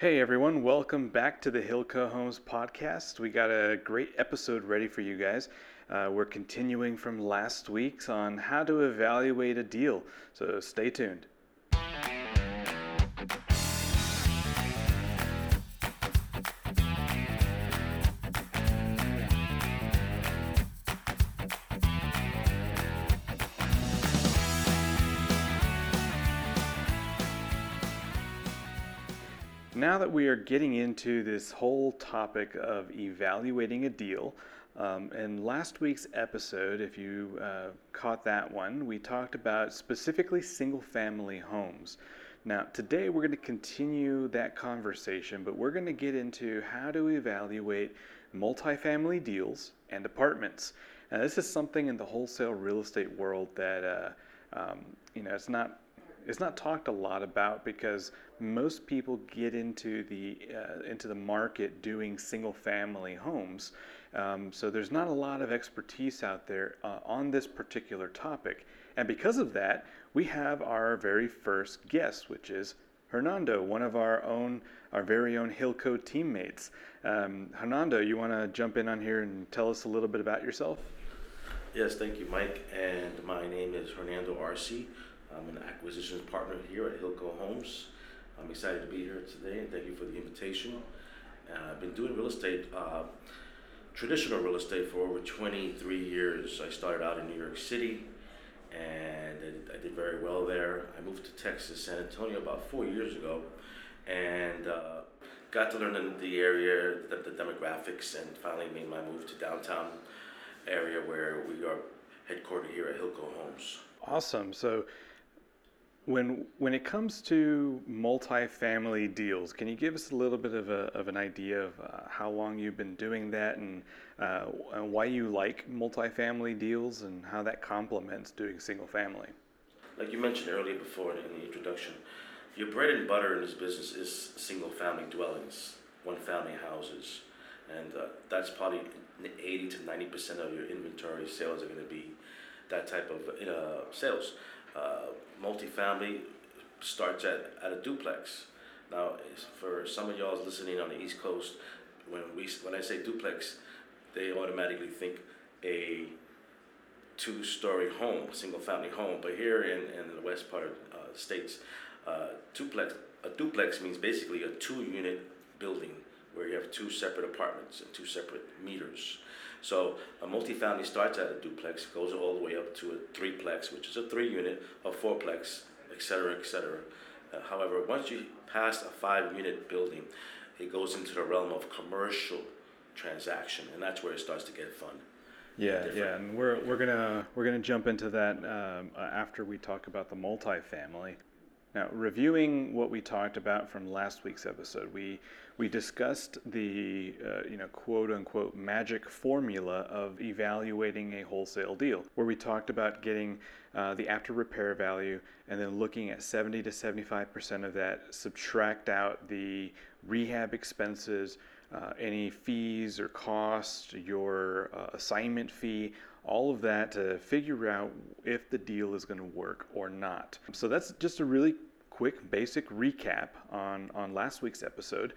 Hey everyone, welcome back to the Hilco Homes podcast. We got a great episode ready for you guys. Uh, we're continuing from last week's on how to evaluate a deal, so stay tuned. That we are getting into this whole topic of evaluating a deal, um, in last week's episode, if you uh, caught that one, we talked about specifically single family homes. Now, today we're going to continue that conversation, but we're going to get into how to evaluate multifamily deals and apartments. Now, this is something in the wholesale real estate world that, uh, um, you know, it's not it's not talked a lot about because most people get into the uh, into the market doing single family homes. Um, so there's not a lot of expertise out there uh, on this particular topic. And because of that, we have our very first guest, which is Hernando, one of our own, our very own Hilco teammates. Um, Hernando, you want to jump in on here and tell us a little bit about yourself? Yes, thank you, Mike. And my name is Hernando Arce. I'm an acquisitions partner here at Hilco Homes. I'm excited to be here today and thank you for the invitation. Uh, I've been doing real estate, uh, traditional real estate, for over 23 years. I started out in New York City and I did, very well there. I moved to Texas, San Antonio, about four years ago and uh, got to learn the, the area, the, the demographics, and finally made my move to downtown area where we are headquartered here at Hilco Homes. Awesome. So when when it comes to multifamily deals, can you give us a little bit of, a, of an idea of uh, how long you've been doing that and, uh, and why you like multifamily deals and how that complements doing single family? Like you mentioned earlier before in the introduction, your bread and butter in this business is single family dwellings, one family houses, and uh, that's probably 80 to 90 percent of your inventory sales are going to be that type of uh, sales uh, multifamily starts at, at a duplex. Now, for some of y'all listening on the East Coast, when we when I say duplex, they automatically think a two-story home, single-family home. But here in, in the west part of uh, states, uh, duplex a duplex means basically a two-unit building where you have two separate apartments and two separate meters. So a multifamily starts at a duplex, goes all the way up to a threeplex, which is a three unit, a fourplex, et cetera, et cetera. Uh, however, once you pass a five unit building, it goes into the realm of commercial transaction, and that's where it starts to get fun. Yeah, yeah, and we're, we're gonna we're gonna jump into that um, uh, after we talk about the multifamily. Now, reviewing what we talked about from last week's episode, we we discussed the uh, you know quote unquote magic formula of evaluating a wholesale deal, where we talked about getting uh, the after repair value and then looking at 70 to 75 percent of that, subtract out the rehab expenses, uh, any fees or costs, your uh, assignment fee, all of that to figure out if the deal is going to work or not. So that's just a really quick, basic recap on, on last week's episode.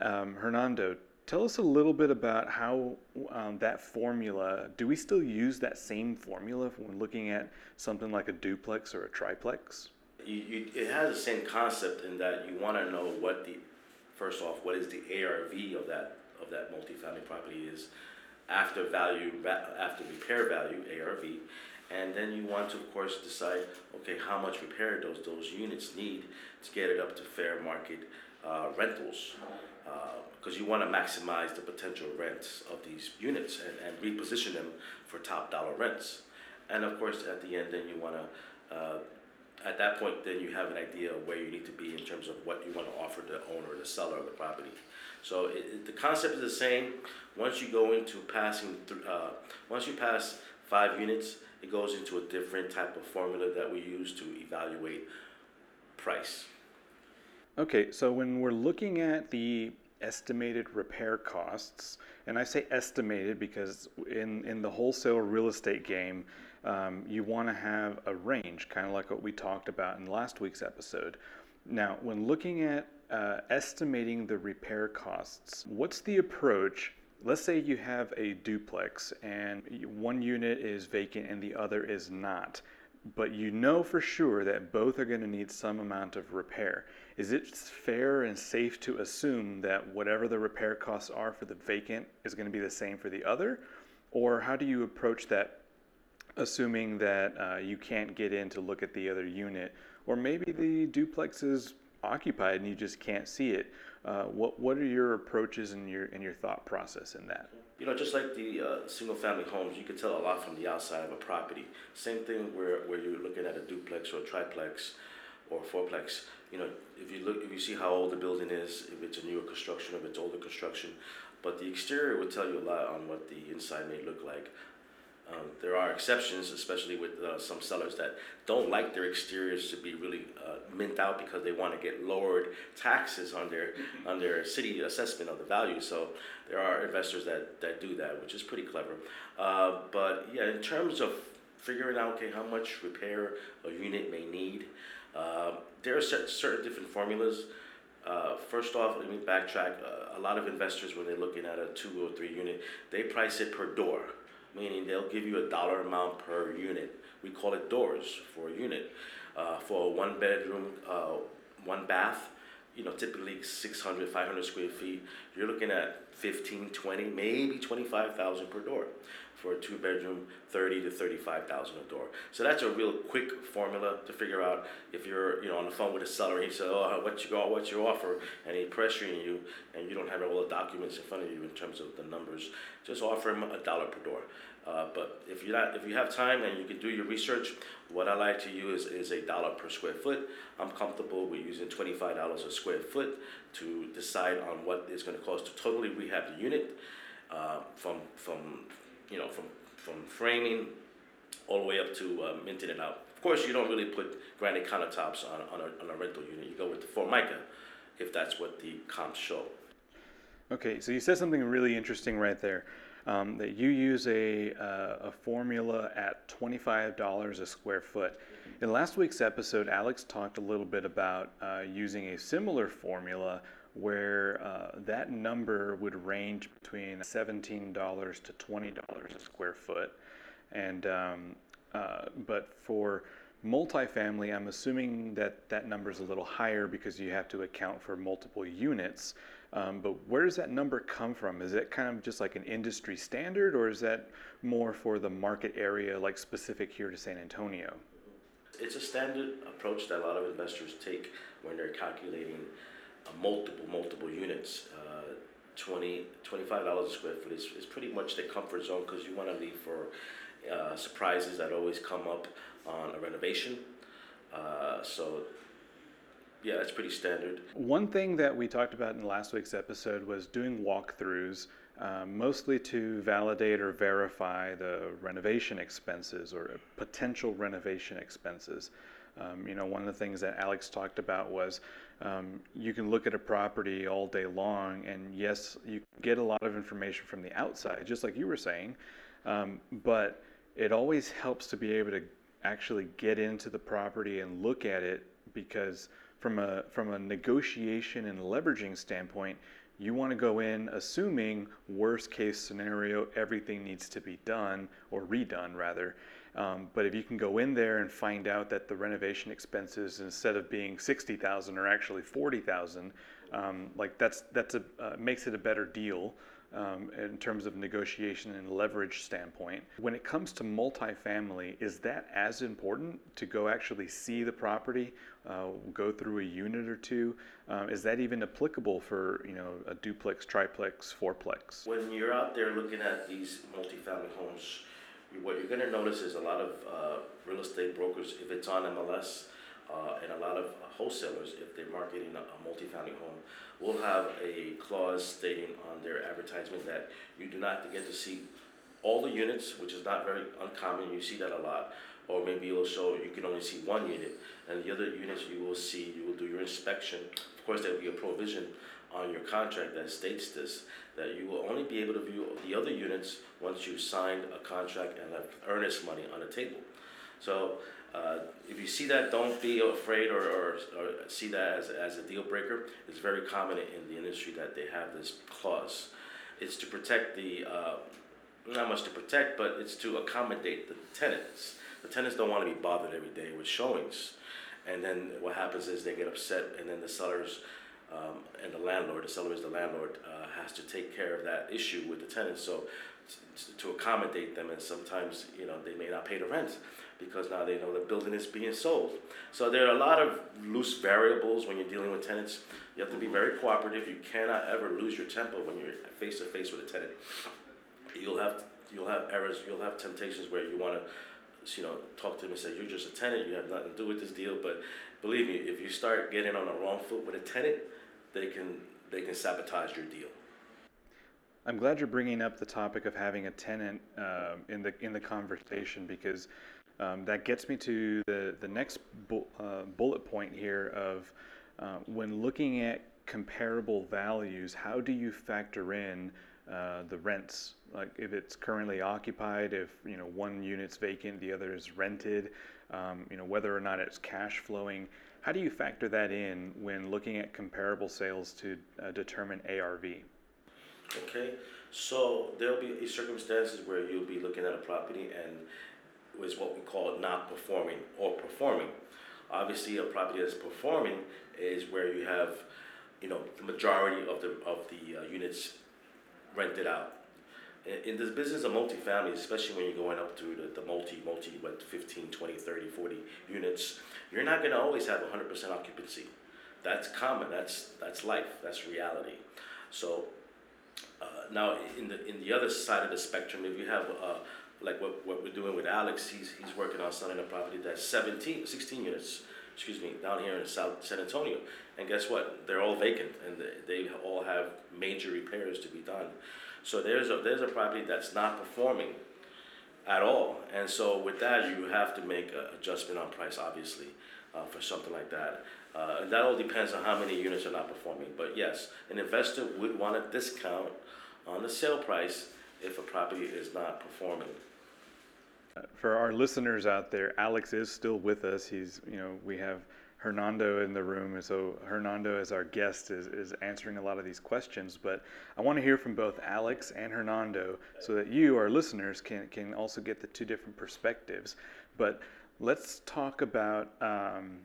Um, Hernando, tell us a little bit about how um, that formula, do we still use that same formula when looking at something like a duplex or a triplex? You, you, it has the same concept in that you want to know what the, first off, what is the ARV of that, of that multifamily property is after value, after repair value, ARV, and then you want to, of course, decide, okay, how much repair those those units need to get it up to fair market uh, rentals, because uh, you want to maximize the potential rents of these units and, and reposition them for top dollar rents. And of course, at the end, then you want to. Uh, at that point, then you have an idea of where you need to be in terms of what you want to offer the owner, the seller of the property. So it, it, the concept is the same. Once you go into passing, through, uh, once you pass five units, it goes into a different type of formula that we use to evaluate price. Okay, so when we're looking at the estimated repair costs, and I say estimated because in, in the wholesale real estate game, um, you want to have a range, kind of like what we talked about in last week's episode. Now, when looking at uh, estimating the repair costs, what's the approach? Let's say you have a duplex and one unit is vacant and the other is not, but you know for sure that both are going to need some amount of repair. Is it fair and safe to assume that whatever the repair costs are for the vacant is going to be the same for the other? Or how do you approach that, assuming that uh, you can't get in to look at the other unit? Or maybe the duplex is occupied and you just can't see it. Uh, what what are your approaches and your and your thought process in that? You know, just like the uh, single-family homes, you can tell a lot from the outside of a property. Same thing where, where you're looking at a duplex or a triplex or a fourplex. You know, if you look, if you see how old the building is, if it's a newer construction, if it's older construction, but the exterior will tell you a lot on what the inside may look like. Um, there are exceptions, especially with uh, some sellers that don't like their exteriors to be really uh, mint out because they want to get lowered taxes on their on their city assessment of the value. So there are investors that, that do that, which is pretty clever. Uh, but yeah, in terms of figuring out okay how much repair a unit may need, uh, there are certain different formulas. Uh, first off, let me backtrack. Uh, a lot of investors, when they're looking at a two or three unit, they price it per door meaning they'll give you a dollar amount per unit. We call it doors for a unit. Uh, for a one bedroom, uh, one bath, you know, typically 600, 500 square feet, you're looking at 15, 20, maybe 25,000 per door. For a two bedroom, 30 to 35,000 a door. So that's a real quick formula to figure out if you're, you know, on the phone with a seller and he says, oh, what you your, what's your offer? And he's pressuring you and you don't have all the documents in front of you in terms of the numbers. Just offer him a dollar per door. Uh, but if you not, if you have time and you can do your research, what I like to use is a dollar per square foot. I'm comfortable with using twenty-five dollars a square foot to decide on what it's going to cost to totally rehab the unit, uh, from from you know from from framing all the way up to uh, minting it out. Of course, you don't really put granite countertops on, on, a, on a rental unit. You go with the Formica, if that's what the comps show. Okay, so you said something really interesting right there um, that you use a, uh, a formula at $25 a square foot. In last week's episode, Alex talked a little bit about uh, using a similar formula where uh, that number would range between $17 to $20 a square foot. And um, uh, but for multifamily, I'm assuming that that number is a little higher because you have to account for multiple units. Um, but where does that number come from? Is it kind of just like an industry standard, or is that more for the market area, like specific here to San Antonio? It's a standard approach that a lot of investors take when they're calculating uh, multiple, multiple units. Uh, 20 $25 a square foot is, is pretty much the comfort zone because you want to leave for uh, surprises that always come up on a renovation. Uh, so yeah, it's pretty standard. One thing that we talked about in last week's episode was doing walkthroughs, um, mostly to validate or verify the renovation expenses or potential renovation expenses. Um, you know, one of the things that Alex talked about was um, you can look at a property all day long, and yes, you get a lot of information from the outside, just like you were saying, um, but it always helps to be able to actually get into the property and look at it because from a from a negotiation and leveraging standpoint, you want to go in assuming worst case scenario everything needs to be done or redone rather. Um, but if you can go in there and find out that the renovation expenses instead of being sixty thousand are actually forty thousand, um, like that's that's a uh, makes it a better deal um, in terms of negotiation and leverage standpoint. When it comes to multifamily, is that as important to go actually see the property, uh, go through a unit or two? Um, is that even applicable for you know a duplex, triplex, fourplex? When you're out there looking at these multifamily homes, what you're going to notice is a lot of uh, real estate brokers, if it's on MLS, uh, and a lot of wholesalers, if they're marketing a, a multifamily home, will have a clause stating on their advertisement that you do not get to see all the units, which is not very uncommon. You see that a lot. Or maybe it'll show you can only see one unit, and the other units you will see. You will do your inspection. Of course, there will be a provision on your contract that states this that you will only be able to view the other units once you've signed a contract and left earnest money on the table. So Uh, if you see that, don't be afraid or, or, or see that as, as a deal breaker. It's very common in the industry that they have this clause. It's to protect the, uh, not much to protect, but it's to accommodate the tenants. The tenants don't want to be bothered every day with showings. And then what happens is they get upset, and then the sellers um, and the landlord, the seller is the landlord, uh, has to take care of that issue with the tenants. So to accommodate them, and sometimes you know they may not pay the rent because now they know the building is being sold. So there are a lot of loose variables when you're dealing with tenants. You have to be very cooperative. You cannot ever lose your temper when you're face to face with a tenant. You'll have you'll have errors. You'll have temptations where you want to you know, talk to them and say, you're just a tenant, you have nothing to do with this deal. But believe me, if you start getting on the wrong foot with a tenant, they can they can sabotage your deal. I'm glad you're bringing up the topic of having a tenant uh, in the in the conversation because um, that gets me to the the next bu- uh, bullet point here of uh, when looking at comparable values, how do you factor in uh, the rents? Like if it's currently occupied, if you know one unit's vacant, the other is rented, um, you know whether or not it's cash flowing. How do you factor that in when looking at comparable sales to uh, determine ARV? Okay, so there'll be circumstances where you'll be looking at a property and is what we call not performing or performing. Obviously, a property that's performing is where you have, you know, the majority of the of the uh, units rented out. In, this business of multifamily, especially when you're going up to the, the multi, multi, what, 15, 20, 30, 40 units, you're not going to always have 100% occupancy. That's common. That's that's life. That's reality. So uh, now in the in the other side of the spectrum, if you have uh, like what, what we're doing with Alex, he's he's working on selling a property that's 17, 16 units, excuse me, down here in South San Antonio. And guess what? They're all vacant, and they all have major repairs to be done. So there's a there's a property that's not performing at all. And so with that, you have to make an adjustment on price, obviously, uh, for something like that. Uh, and that all depends on how many units are not performing. But yes, an investor would want a discount on the sale price if a property is not performing. For our listeners out there, Alex is still with us. He's, you know, we have Hernando in the room, so Hernando, as our guest, is, is answering a lot of these questions. But I want to hear from both Alex and Hernando so that you, our listeners, can, can also get the two different perspectives. But let's talk about um,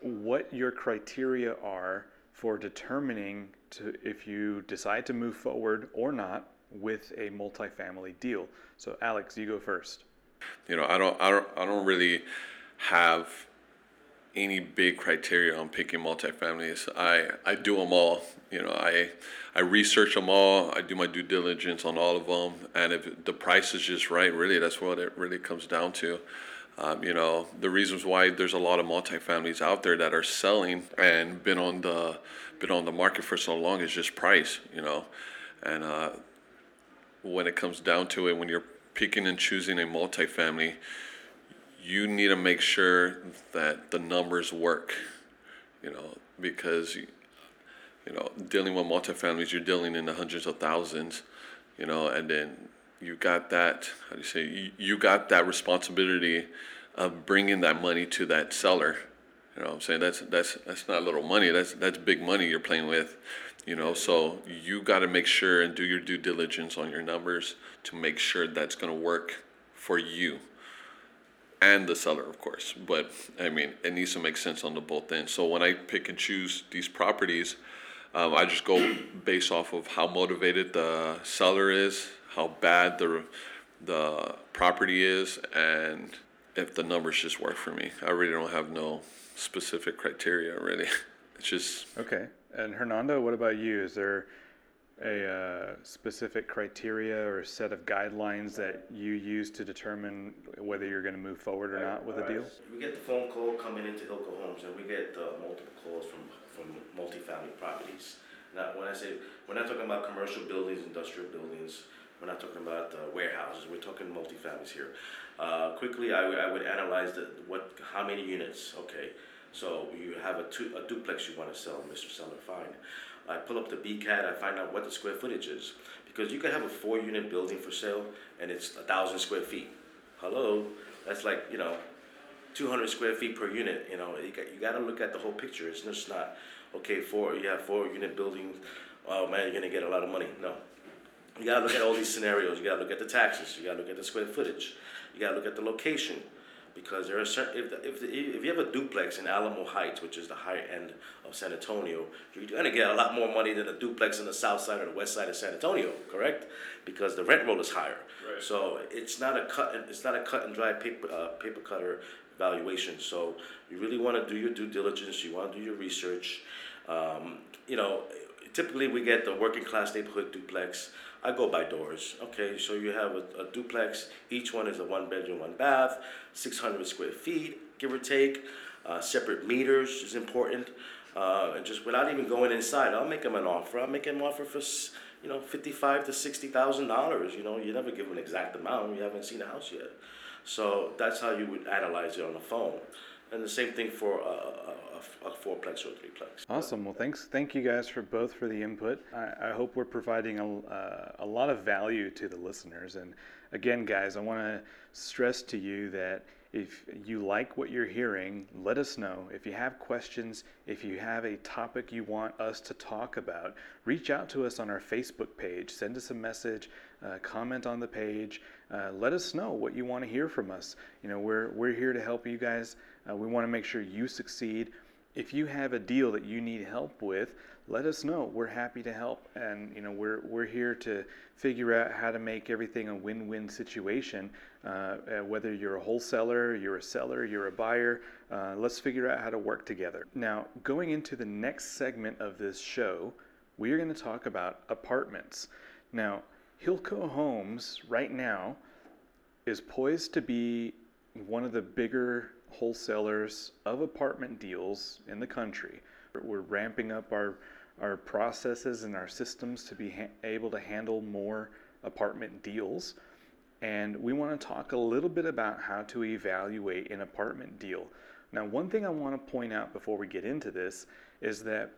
what your criteria are for determining to, if you decide to move forward or not with a multifamily deal. So, Alex, you go first. You know, I don't, I don't, I don't really have any big criteria on picking multifamilies. I, I do them all. You know, I I research them all. I do my due diligence on all of them, and if the price is just right, really, that's what it really comes down to. Um, you know, the reasons why there's a lot of multifamilies out there that are selling and been on the been on the market for so long is just price. You know, and uh, when it comes down to it, when you're picking and choosing a multifamily you need to make sure that the numbers work, you know, because, you know, dealing with multifamilies, you're dealing in the hundreds of thousands, you know, and then you got that, how do you say, you, got that responsibility of bringing that money to that seller. You know what I'm saying? That's, that's, that's not little money, that's, that's big money you're playing with, you know, so you got to make sure and do your due diligence on your numbers to make sure that's going to work for you and the seller, of course. But I mean, it needs to make sense on the both ends. So when I pick and choose these properties, um, I just go based off of how motivated the seller is, how bad the the property is, and if the numbers just work for me. I really don't have no specific criteria. Really, it's just okay. And Hernando, what about you? Is there a uh, specific criteria or set of guidelines that you use to determine whether you're going to move forward or not with a deal? We get the phone call coming into Hilco Homes, and we get uh, multiple calls from from multifamily properties. Now, when I say we're not talking about commercial buildings, industrial buildings, we're not talking about uh, warehouses. We're talking multifamilies here. Uh, quickly, I, I would analyze the what how many units. Okay, so you have a, two, a duplex you want to sell, Mr. Seller, fine. I pull up the BCAD, I find out what the square footage is. Because you can have a four unit building for sale and it's a thousand square feet. Hello? That's like, you know, 200 square feet per unit. You know, you got, you got to look at the whole picture. It's just not okay. Four, you have four unit buildings. Oh man, you're gonna get a lot of money. No, you gotta look at all these scenarios. You gotta look at the taxes. You gotta look at the square footage. You gotta look at the location, because there are certain. If the, if, the, if you have a duplex in Alamo Heights, which is the high end of San Antonio, you're gonna get a lot more money than a duplex in the south side or the west side of San Antonio. Correct? Because the rent roll is higher. Right. So it's not a cut. And, It's not a cut and dry paper uh, paper cutter valuation. So you really want to do your due diligence. You want to do your research. Um, you know, typically we get the working class neighborhood duplex. I go by doors. Okay, so you have a, a duplex. Each one is a one bedroom, one bath, 600 square feet, give or take. Uh, separate meters is important. Uh, and just without even going inside, I'll make them an offer. I'll make them an offer for, you know, fifty-five to sixty thousand dollars. You know, you never give an exact amount. You haven't seen the house yet. So that's how you would analyze it on the phone. And the same thing for a, a, a, a fourplex or threeplex. Awesome. Well, thanks. Thank you guys for both for the input. I, I hope we're providing a, uh, a lot of value to the listeners. And again, guys, I want to stress to you that if you like what you're hearing, let us know. If you have questions, if you have a topic you want us to talk about, reach out to us on our Facebook page. Send us a message, uh, comment on the page. Uh, let us know what you want to hear from us. You know, we're we're here to help you guys. Uh, we want to make sure you succeed. If you have a deal that you need help with, let us know. We're happy to help, and you know we're we're here to figure out how to make everything a win-win situation. Uh, uh, whether you're a wholesaler, you're a seller, you're a buyer, uh, let's figure out how to work together. Now, going into the next segment of this show, we are going to talk about apartments. Now, Hilco Homes right now is poised to be one of the bigger wholesalers of apartment deals in the country. We're ramping up our our processes and our systems to be ha- able to handle more apartment deals. And we want to talk a little bit about how to evaluate an apartment deal. Now, one thing I want to point out before we get into this is that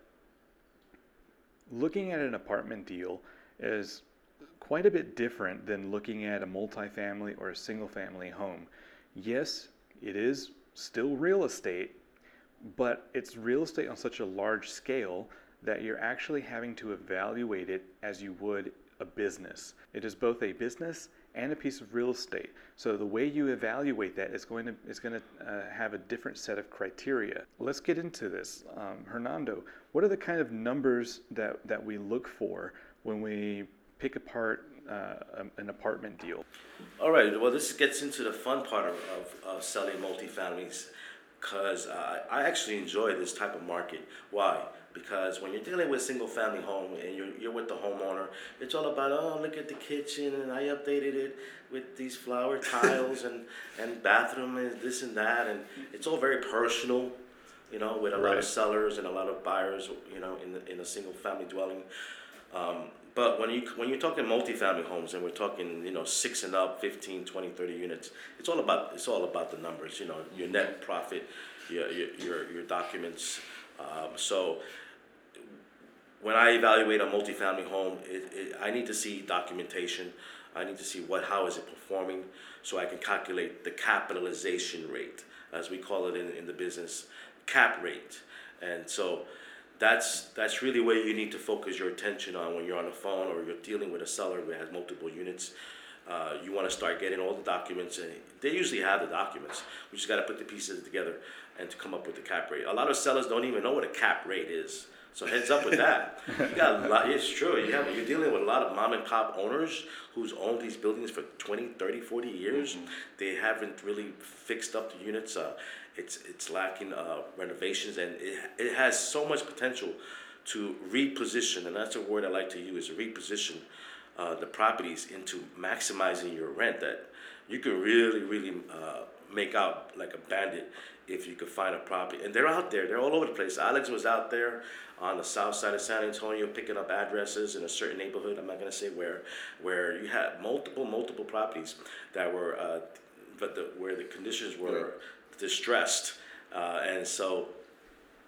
looking at an apartment deal is quite a bit different than looking at a multifamily or a single family home. Yes, it is still real estate, but it's real estate on such a large scale that you're actually having to evaluate it as you would a business. It is both a business and a piece of real estate. So the way you evaluate that is going to is going to uh, have a different set of criteria. Let's get into this, um, Hernando. What are the kind of numbers that that we look for when we pick apart uh, an apartment deal? All right. Well, this gets into the fun part of, of, of selling multifamilies because uh, I actually enjoy this type of market. Why? Because when you're dealing with single family home and you're, you're with the homeowner, it's all about, oh, look at the kitchen and I updated it with these flower tiles and, and bathroom and this and that. And it's all very personal, you know, with a lot of sellers and a lot of buyers, you know, in, the, in a single family dwelling. Um, but when you when you're talking multifamily homes and we're talking you know six and up 15 20 30 units it's all about it's all about the numbers you know your net profit your your your, your documents. Um, so when I evaluate a multifamily home it, it, I need to see documentation. I need to see what how is it performing so I can calculate the capitalization rate as we call it in, in the business cap rate. And so that's that's really where you need to focus your attention on when you're on the phone or you're dealing with a seller who has multiple units. Uh, you want to start getting all the documents, and they usually have the documents. We just got to put the pieces together and to come up with the cap rate. A lot of sellers don't even know what a cap rate is. So heads up with that. You got a lot, it's true. You have, you're dealing with a lot of mom and pop owners who's owned these buildings for 20, 30, 40 years. They haven't really fixed up the units. Uh, it's it's lacking uh, renovations, and it, it has so much potential to reposition, and that's a word I like to use, reposition uh, the properties into maximizing your rent. That you can really, really uh, make out like a bandit if you could find a property. And they're out there; they're all over the place. Alex was out there on the south side of San Antonio picking up addresses in a certain neighborhood. I'm not gonna say where, where you had multiple, multiple properties that were, uh, but the, where the conditions were distressed, uh, and so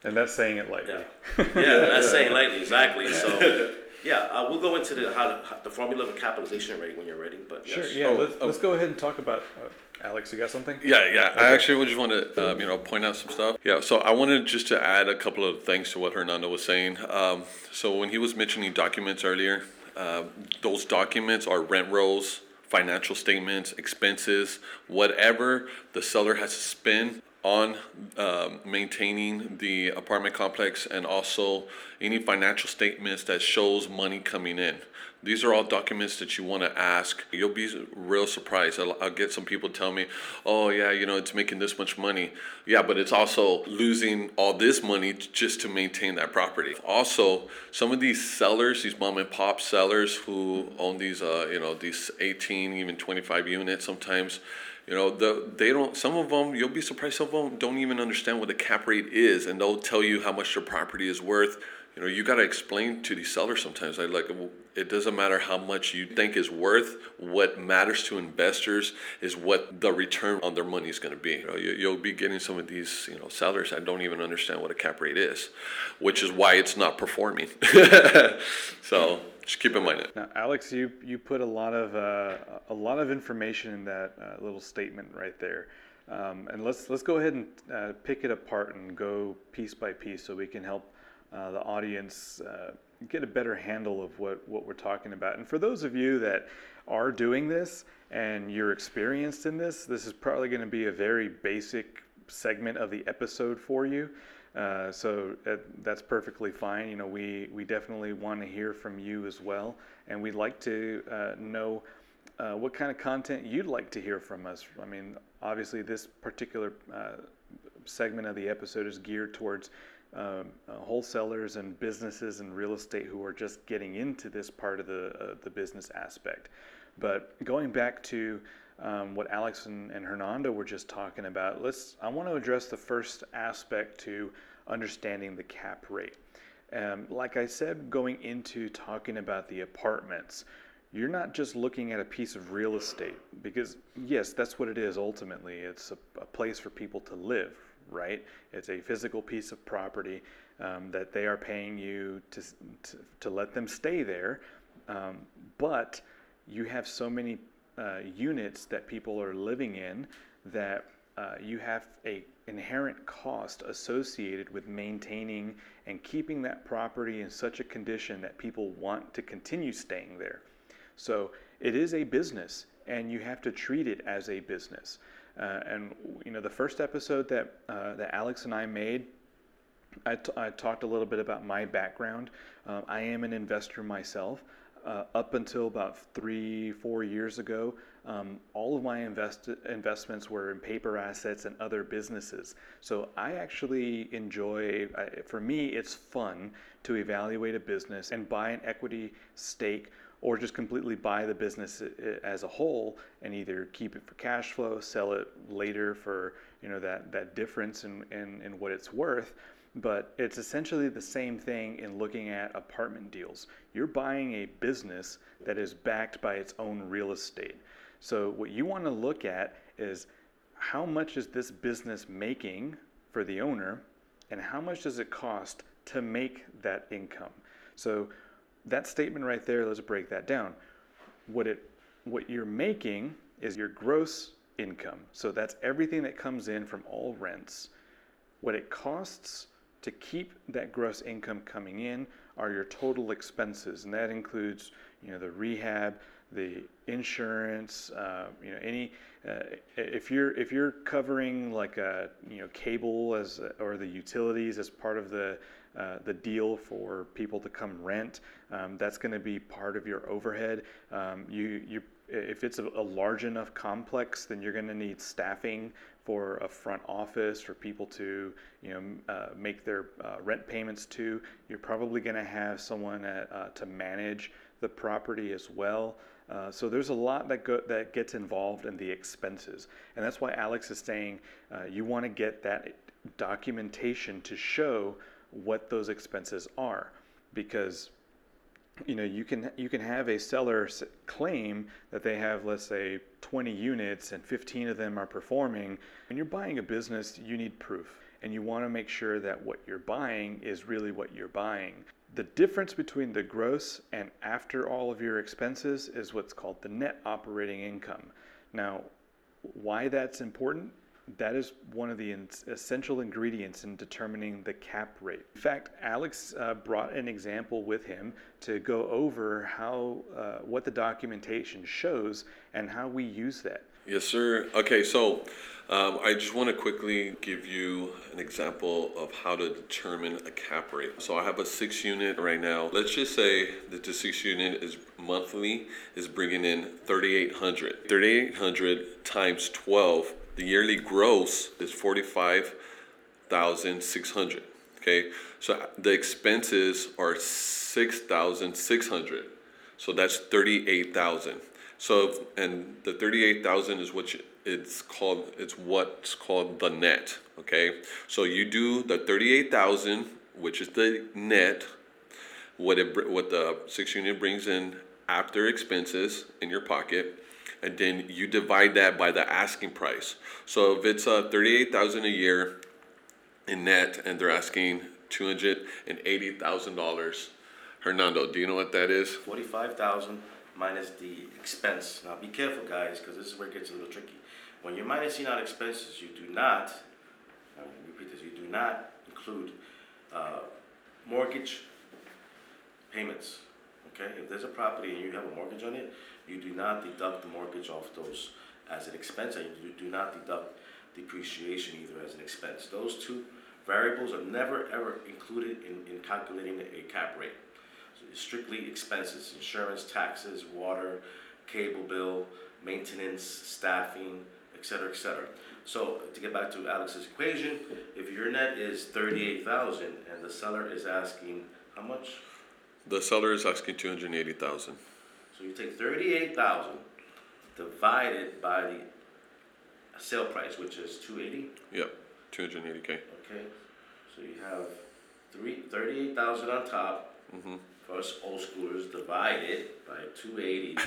And that's saying it lightly. yeah, yeah, that's saying lightly, exactly. So, yeah, uh, we'll go into the how, to, how the formula of a capitalization rate when you're ready. But Sure. yes. Yeah. Oh, let's, oh. let's go ahead and talk about uh, Alex, you got something? Yeah, yeah. I actually would just want to, um, you know, point out some stuff. Yeah, so I wanted just to add a couple of things to what Hernando was saying. Um, so when he was mentioning documents earlier, uh, those documents are rent rolls, financial statements, expenses, whatever the seller has to spend on um, maintaining the apartment complex and also any financial statements that shows money coming in. These are all documents that you want to ask. You'll be real surprised. I'll, I'll, get some people tell me, "Oh yeah, you know, it's making this much money." Yeah, but it's also losing all this money just to maintain that property. Also, some of these sellers, these mom and pop sellers who own these, uh, you know, these 18, even 25 units, sometimes you know, the they don't. Some of them, you'll be surprised. Some of them don't even understand what the cap rate is, and they'll tell you how much their property is worth. You know, you got to explain to these sellers sometimes. I like it doesn't matter how much you think is worth. What matters to investors is what the return on their money is going to be. You know, you, you'll be getting some of these, you know, sellers that don't even understand what a cap rate is, which is why it's not performing. so just keep in mind it. Now, Alex, you you put a lot of uh, a lot of information in that uh, little statement right there, um, and let's let's go ahead and uh, pick it apart and go piece by piece so we can help uh, the audience uh, get a better handle of what what we're talking about. And for those of you that are doing this and you're experienced in this, this is probably going to be a very basic segment of the episode for you. Uh, so uh, that's perfectly fine. You know, we, we definitely want to hear from you as well, and we'd like to uh, know uh, what kind of content you'd like to hear from us. I mean, obviously, this particular uh, segment of the episode is geared towards um, wholesalers and businesses and real estate who are just getting into this part of the the business aspect. But going back to um, what Alex and, and Hernando were just talking about, let's. I want to address the first aspect to understanding the cap rate. Um, like I said, going into talking about the apartments, you're not just looking at a piece of real estate because yes, that's what it is. Ultimately, it's a, a place for people to live, right? It's a physical piece of property um, that they are paying you to, to, to let them stay there, um, but you have so many uh, units that people are living in that uh, you have a inherent cost associated with maintaining and keeping that property in such a condition that people want to continue staying there. So it is a business, and you have to treat it as a business. Uh, and you know, the first episode that uh, that Alex and I made, I, t- I talked a little bit about my background. Uh, I am an investor myself uh, up until about three, four years ago, um, all of my invest- investments were in paper assets and other businesses. So I actually enjoy, uh, for me, it's fun to evaluate a business and buy an equity stake or just completely buy the business as a whole and either keep it for cash flow, sell it later for you know that, that difference in, in, in what it's worth, but it's essentially the same thing in looking at apartment deals. You're buying a business that is backed by its own real estate. So, what you want to look at is how much is this business making for the owner, and how much does it cost to make that income? So, that statement right there, let's break that down. What it what you're making is your gross income. So that's everything that comes in from all rents. What it costs to keep that gross income coming in are your total expenses, and that includes you know the rehab, the insurance, uh, you know any uh, if you're if you're covering like a you know cable as or the utilities as part of the uh, the deal for people to come rent, um, that's going to be part of your overhead. Um, you you if it's a, a, large enough complex, then you're going to need staffing for a front office for people to you know uh, make their uh, rent payments to. You're probably going to have someone at, uh, to manage the property as well. Uh, so there's a lot that go, that gets involved in the expenses, and that's why Alex is saying uh, you want to get that documentation to show what those expenses are, because you know you can you can have a seller claim that they have let's say 20 units and 15 of them are performing. When you're buying a business you need proof and you want to make sure that what you're buying is really what you're buying. The difference between the gross and after all of your expenses is what's called the net operating income. Now why that's important? That is one of the in- essential ingredients in determining the cap rate. In fact, Alex uh, brought an example with him to go over how uh, what the documentation shows and how we use that. Yes, sir. Okay, so um, I just want to quickly give you an example of how to determine a cap rate. So I have a six unit right now. Let's just say that the six unit is monthly is bringing in 3,800. 3,800 times 12, the yearly gross is 45,600. Okay, so the expenses are 6,600. So that's 38,000. So, and the thirty-eight thousand is what it's called, it's what's called the net, okay? So you do the thirty-eight thousand, which is the net, what it, what the six unit brings in after expenses in your pocket, and then you divide that by the asking price. So if it's uh thirty-eight thousand a year in net, and they're asking two hundred and eighty thousand dollars, Hernando, do you know what that is? Forty-five thousand minus the expense. Now, be careful, guys, because this is where it gets a little tricky. When you're minusing out expenses, you do not, I repeat this, you do not include, uh, mortgage payments, okay? If there's a property and you have a mortgage on it, you do not deduct the mortgage off those as an expense, and you do not deduct depreciation either as an expense. Those two variables are never, ever included in, in calculating a cap rate strictly expenses, insurance, taxes, water, cable bill, maintenance, staffing, etc., cetera, et cetera. So to get back to Alex's equation, if your net is thirty-eight thousand and the seller is asking how much? The seller is asking two hundred and eighty thousand. So you take thirty-eight thousand divided by the sale price, which is two eighty, Yep, two hundred and eighty K. okay? So you have three, thirty-eight thousand on top, Mm-hmm. for us old schoolers, divided by two eighty.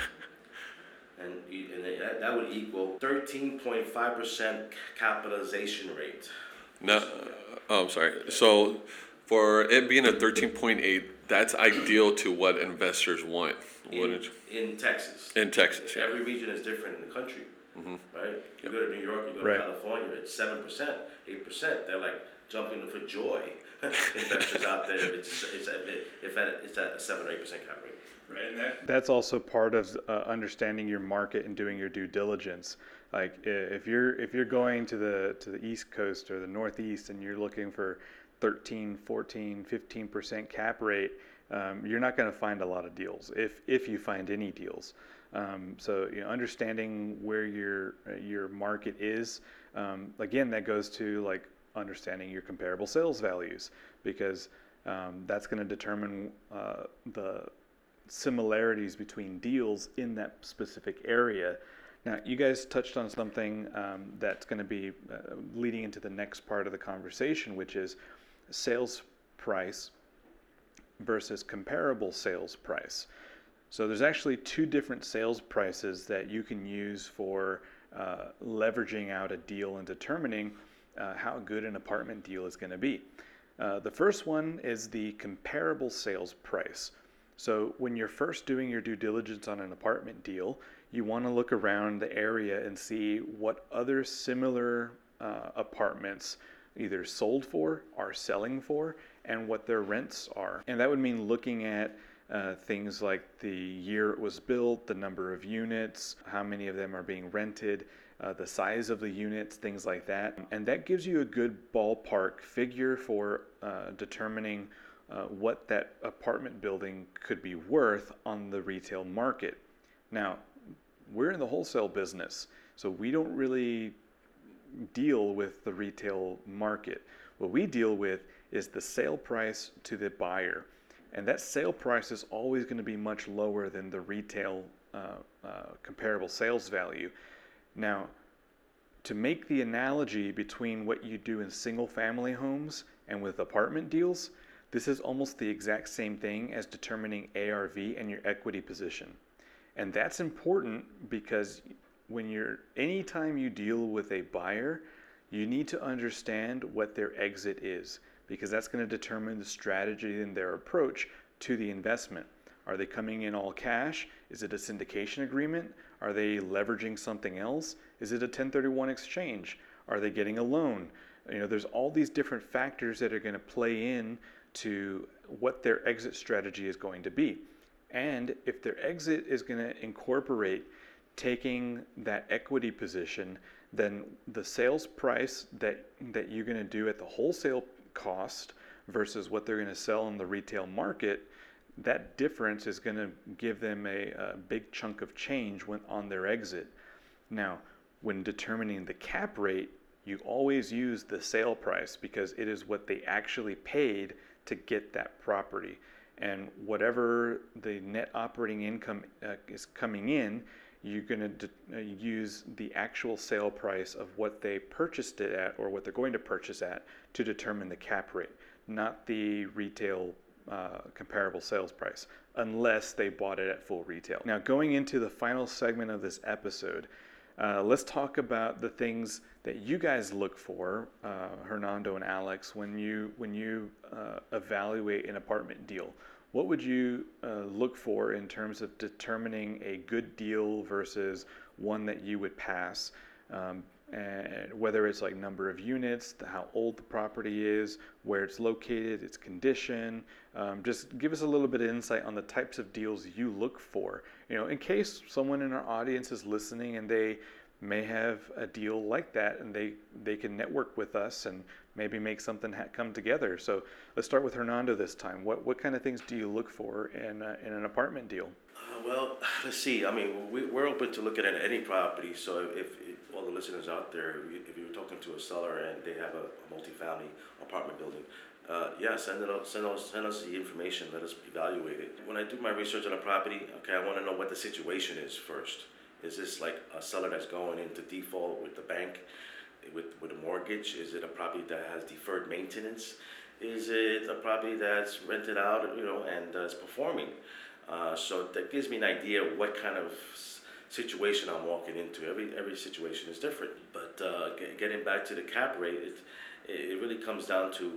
And you, and that, that would equal thirteen point five percent capitalization rate. Now, oh, I'm sorry. So for it being a thirteen point eight, that's ideal to what investors want. In, in Texas. in Texas, yeah. Every region is different in the country, Mhm. right? You go to New York, you go Right. to California, it's seven percent, eight percent, they're like jumping for joy. Investors out there, it's, it's, at- if at, it's at a seven or eight percent cap rate. Right, and that, that's also part of uh, understanding your market and doing your due diligence. Like if you're if you're going to the to the East Coast or the Northeast and you're looking for 13, 14, 15 percent cap rate, um, you're not going to find a lot of deals if if you find any deals. Um, so you know, understanding where your your market is, um, again, that goes to like understanding your comparable sales values because um, that's going to determine uh, the similarities between deals in that specific area. Now, you guys touched on something um, that's going to be uh, leading into the next part of the conversation, which is sales price versus comparable sales price. So, there's actually two different sales prices that you can use for uh, leveraging out a deal and determining uh, how good an apartment deal is going to be. Uh, the first one is the comparable sales price. So, when you're first doing your due diligence on an apartment deal, you want to look around the area and see what other similar uh, apartments either sold for, are selling for, and what their rents are. And that would mean looking at uh, things like the year it was built, the number of units, how many of them are being rented, uh, the size of the units, things like that. And that gives you a good ballpark figure for uh, determining uh, what that apartment building could be worth on the retail market. Now, we're in the wholesale business, so we don't really deal with the retail market. What we deal with is the sale price to the buyer. And that sale price is always going to be much lower than the retail uh, uh, comparable sales value. Now, to make the analogy between what you do in single family homes and with apartment deals, this is almost the exact same thing as determining ARV and your equity position. And that's important because when you're anytime you deal with a buyer, you need to understand what their exit is because that's going to determine the strategy and their approach to the investment. Are they coming in all cash? Is it a syndication agreement? Are they leveraging something else? Is it a 1031 exchange? Are they getting a loan? You know, there's all these different factors that are going to play in to what their exit strategy is going to be. And if their exit is going to incorporate taking that equity position, then the sales price that that you're going to do at the wholesale cost versus what they're going to sell in the retail market, that difference is going to give them a, a big chunk of change when on their exit. Now, when determining the cap rate, you always use the sale price because it is what they actually paid to get that property. And whatever the net operating income uh, is coming in, you're going to uh, use the actual sale price of what they purchased it at or what they're going to purchase at to determine the cap rate, not the retail uh, comparable sales price, unless they bought it at full retail. Now, going into the final segment of this episode, uh, let's talk about the things that you guys look for, uh, Hernando and Alex, when you when you uh, evaluate an apartment deal. What would you uh, look for in terms of determining a good deal versus one that you would pass? Um, and whether it's like number of units, how old the property is, where it's located, its condition. Um, just give us a little bit of insight on the types of deals you look for. You know, in case someone in our audience is listening and they may have a deal like that, and they they can network with us and maybe make something ha- come together. So let's start with Hernando this time. What what kind of things do you look for in in an apartment deal? Uh, well, let's see. I mean, we, we're open to looking at any property. So if, if all the listeners out there, if you're talking to a seller and they have a, a multifamily apartment building, uh, yeah, send it out, send us send us the information. Let us evaluate it. When I do my research on a property, okay, I want to know what the situation is first. Is this like a seller that's going into default with the bank, with with a mortgage? Is it a property that has deferred maintenance? Is it a property that's rented out, you know, and uh, is performing? Uh, so that gives me an idea of what kind of situation I'm walking into. Every every situation is different. But uh, getting back to the cap rate, it it really comes down to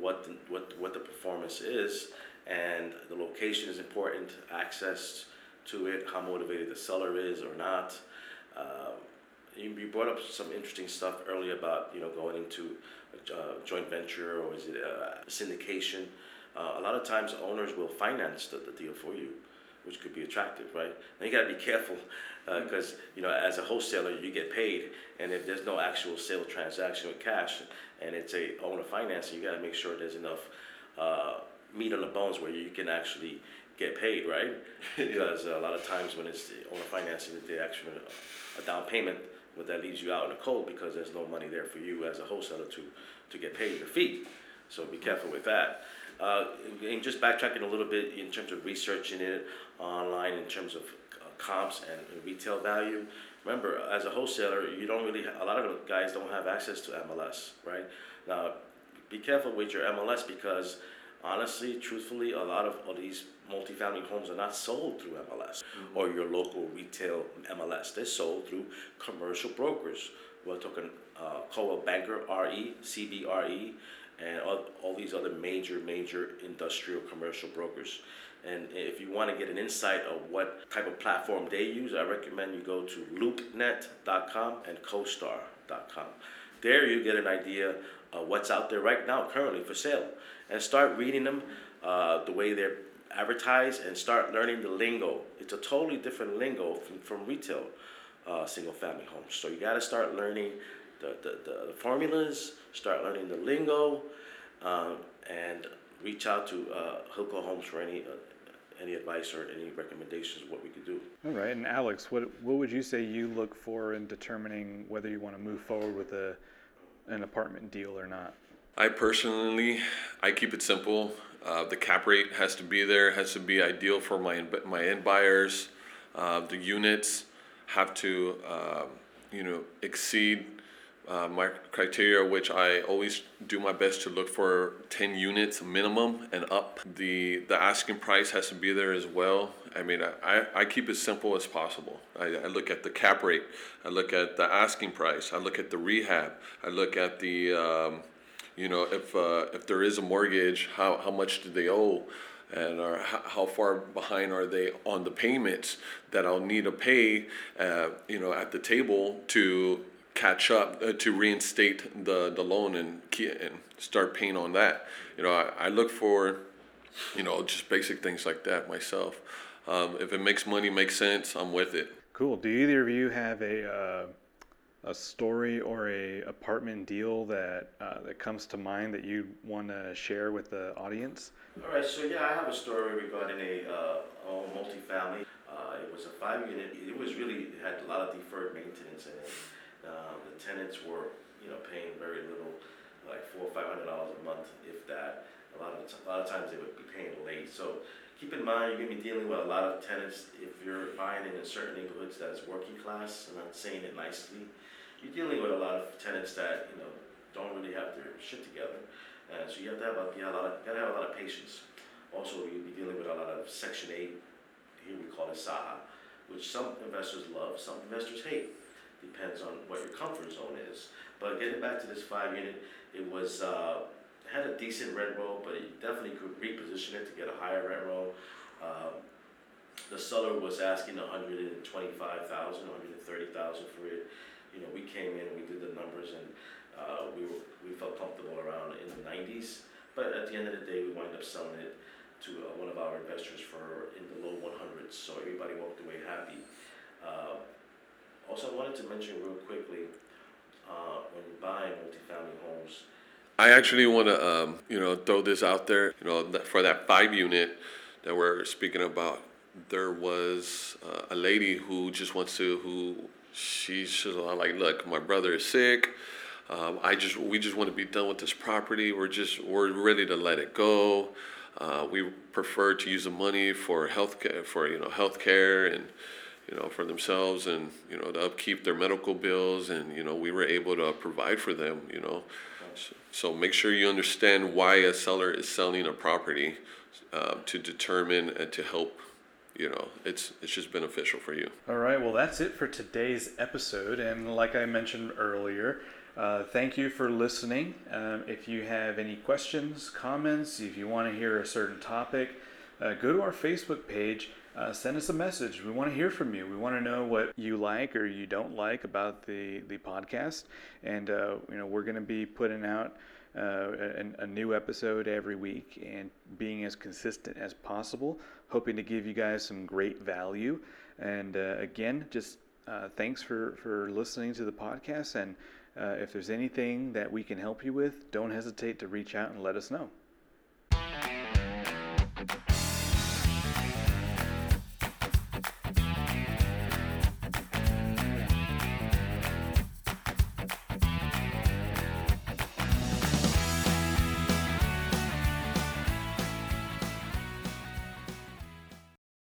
what the, what what the performance is, and the location is important. Access to it, how motivated the seller is or not. Um, you, you brought up some interesting stuff earlier about you know going into a joint venture or is it a syndication. Uh, a lot of times owners will finance the, the deal for you, which could be attractive, right? Now you got to be careful because uh, you know as a wholesaler you get paid, and if there's no actual sale transaction with cash, and it's a owner financing, you got to make sure there's enough uh, meat on the bones where you can actually get paid, right? because a lot of times when it's the owner financing, they actually a down payment, but that leaves you out in the cold because there's no money there for you as a wholesaler to to get paid your fee. So be careful with that. Uh, and just backtracking a little bit in terms of researching it online in terms of uh, comps and retail value. Remember, as a wholesaler, you don't really. A lot of guys don't have access to MLS, right? Now, be careful with your MLS because honestly, truthfully, a lot of, of these multifamily homes are not sold through MLS mm-hmm. or your local retail MLS. They're sold through commercial brokers. We're talking uh, Coldwell Banker, RE, CBRE, and all, all these other major, major industrial commercial brokers. And if you want to get an insight of what type of platform they use, I recommend you go to loopnet.com and costar.com. There you get an idea of what's out there right now, currently for sale, and start reading them uh, the way they're advertised and start learning the lingo. It's a totally different lingo from, from retail uh, single family homes. So you got to start learning the, the, the, the, formulas, start learning the lingo, um, and reach out to uh, Hilco Homes for any uh, any advice or any recommendations of what we could do. All right, and Alex, what what would you say you look for in determining whether you want to move forward with a an apartment deal or not? I personally, I keep it simple. Uh, the cap rate has to be there. Has to be ideal for my my end buyers. Uh, the units have to, uh, you know, exceed uh, my criteria, which I always do my best to look for 10 units minimum and up. The the asking price has to be there as well. I mean, I, I keep it simple as possible. I, I look at the cap rate, I look at the asking price, I look at the rehab, I look at the, um, you know, if uh, if there is a mortgage, how, how much do they owe? and are, how far behind are they on the payments that I'll need to pay, uh, you know, at the table to catch up uh, to reinstate the, the loan and and start paying on that. You know, I, I look for, you know, just basic things like that myself. Um, if it makes money, makes sense, I'm with it. Cool. Do either of you have a uh, a story or a apartment deal that uh, that comes to mind that you want to share with the audience? All right, so yeah, I have a story regarding a, uh, a multifamily. Uh, it was a five unit. It was really it had a lot of deferred maintenance in it. Um, the tenants were, you know, paying very little, like four or five hundred dollars a month, if that. A lot of a lot of times they would be paying late. So keep in mind, you're gonna be dealing with a lot of tenants. If you're buying in certain neighborhoods that is working class, I'm not saying it nicely you're dealing with a lot of tenants that you know don't really have their shit together, and so you have to have a, have a lot of, gotta have a lot of patience. Also, you'll be dealing with a lot of Section Eight. Here we call it SAHA, which some investors love, some investors hate. Depends on what your comfort zone is. But getting back to this five unit, it was uh, had a decent rent roll, but it definitely could reposition it to get a higher rent roll. Um, the seller was asking 125,000, 130,000 for it you know, we came in, we did the numbers, and uh, we were, we felt comfortable around in the nineties. But at the end of the day, we wind up selling it to uh, one of our investors for in the low one hundreds, so everybody walked away happy. Uh, also, I wanted to mention real quickly, uh, when you buy multifamily homes, I actually want to, um, you know, throw this out there. You know, for that five unit that we're speaking about, there was uh, a lady who just wants to, who she's just like, look, my brother is sick. Um, I just we just want to be done with this property. We're just we're ready to let it go. Uh, we prefer to use the money for health care, for you know health care and you know for themselves and you know to upkeep their medical bills and you know we were able to provide for them. You know, so, so make sure you understand why a seller is selling a property uh, to determine and to help you know, it's it's just beneficial for you. All right, well, that's it for today's episode. And like I mentioned earlier, uh, thank you for listening. Um, if you have any questions, comments, if you want to hear a certain topic, uh, go to our Facebook page. Uh, send us a message. We want to hear from you. We want to know what you like or you don't like about the the podcast, and uh, you know we're going to be putting out uh, a, a, new episode every week and being as consistent as possible, hoping to give you guys some great value. And uh, again, just uh, thanks for, for listening to the podcast. And uh, if there's anything that we can help you with, don't hesitate to reach out and let us know.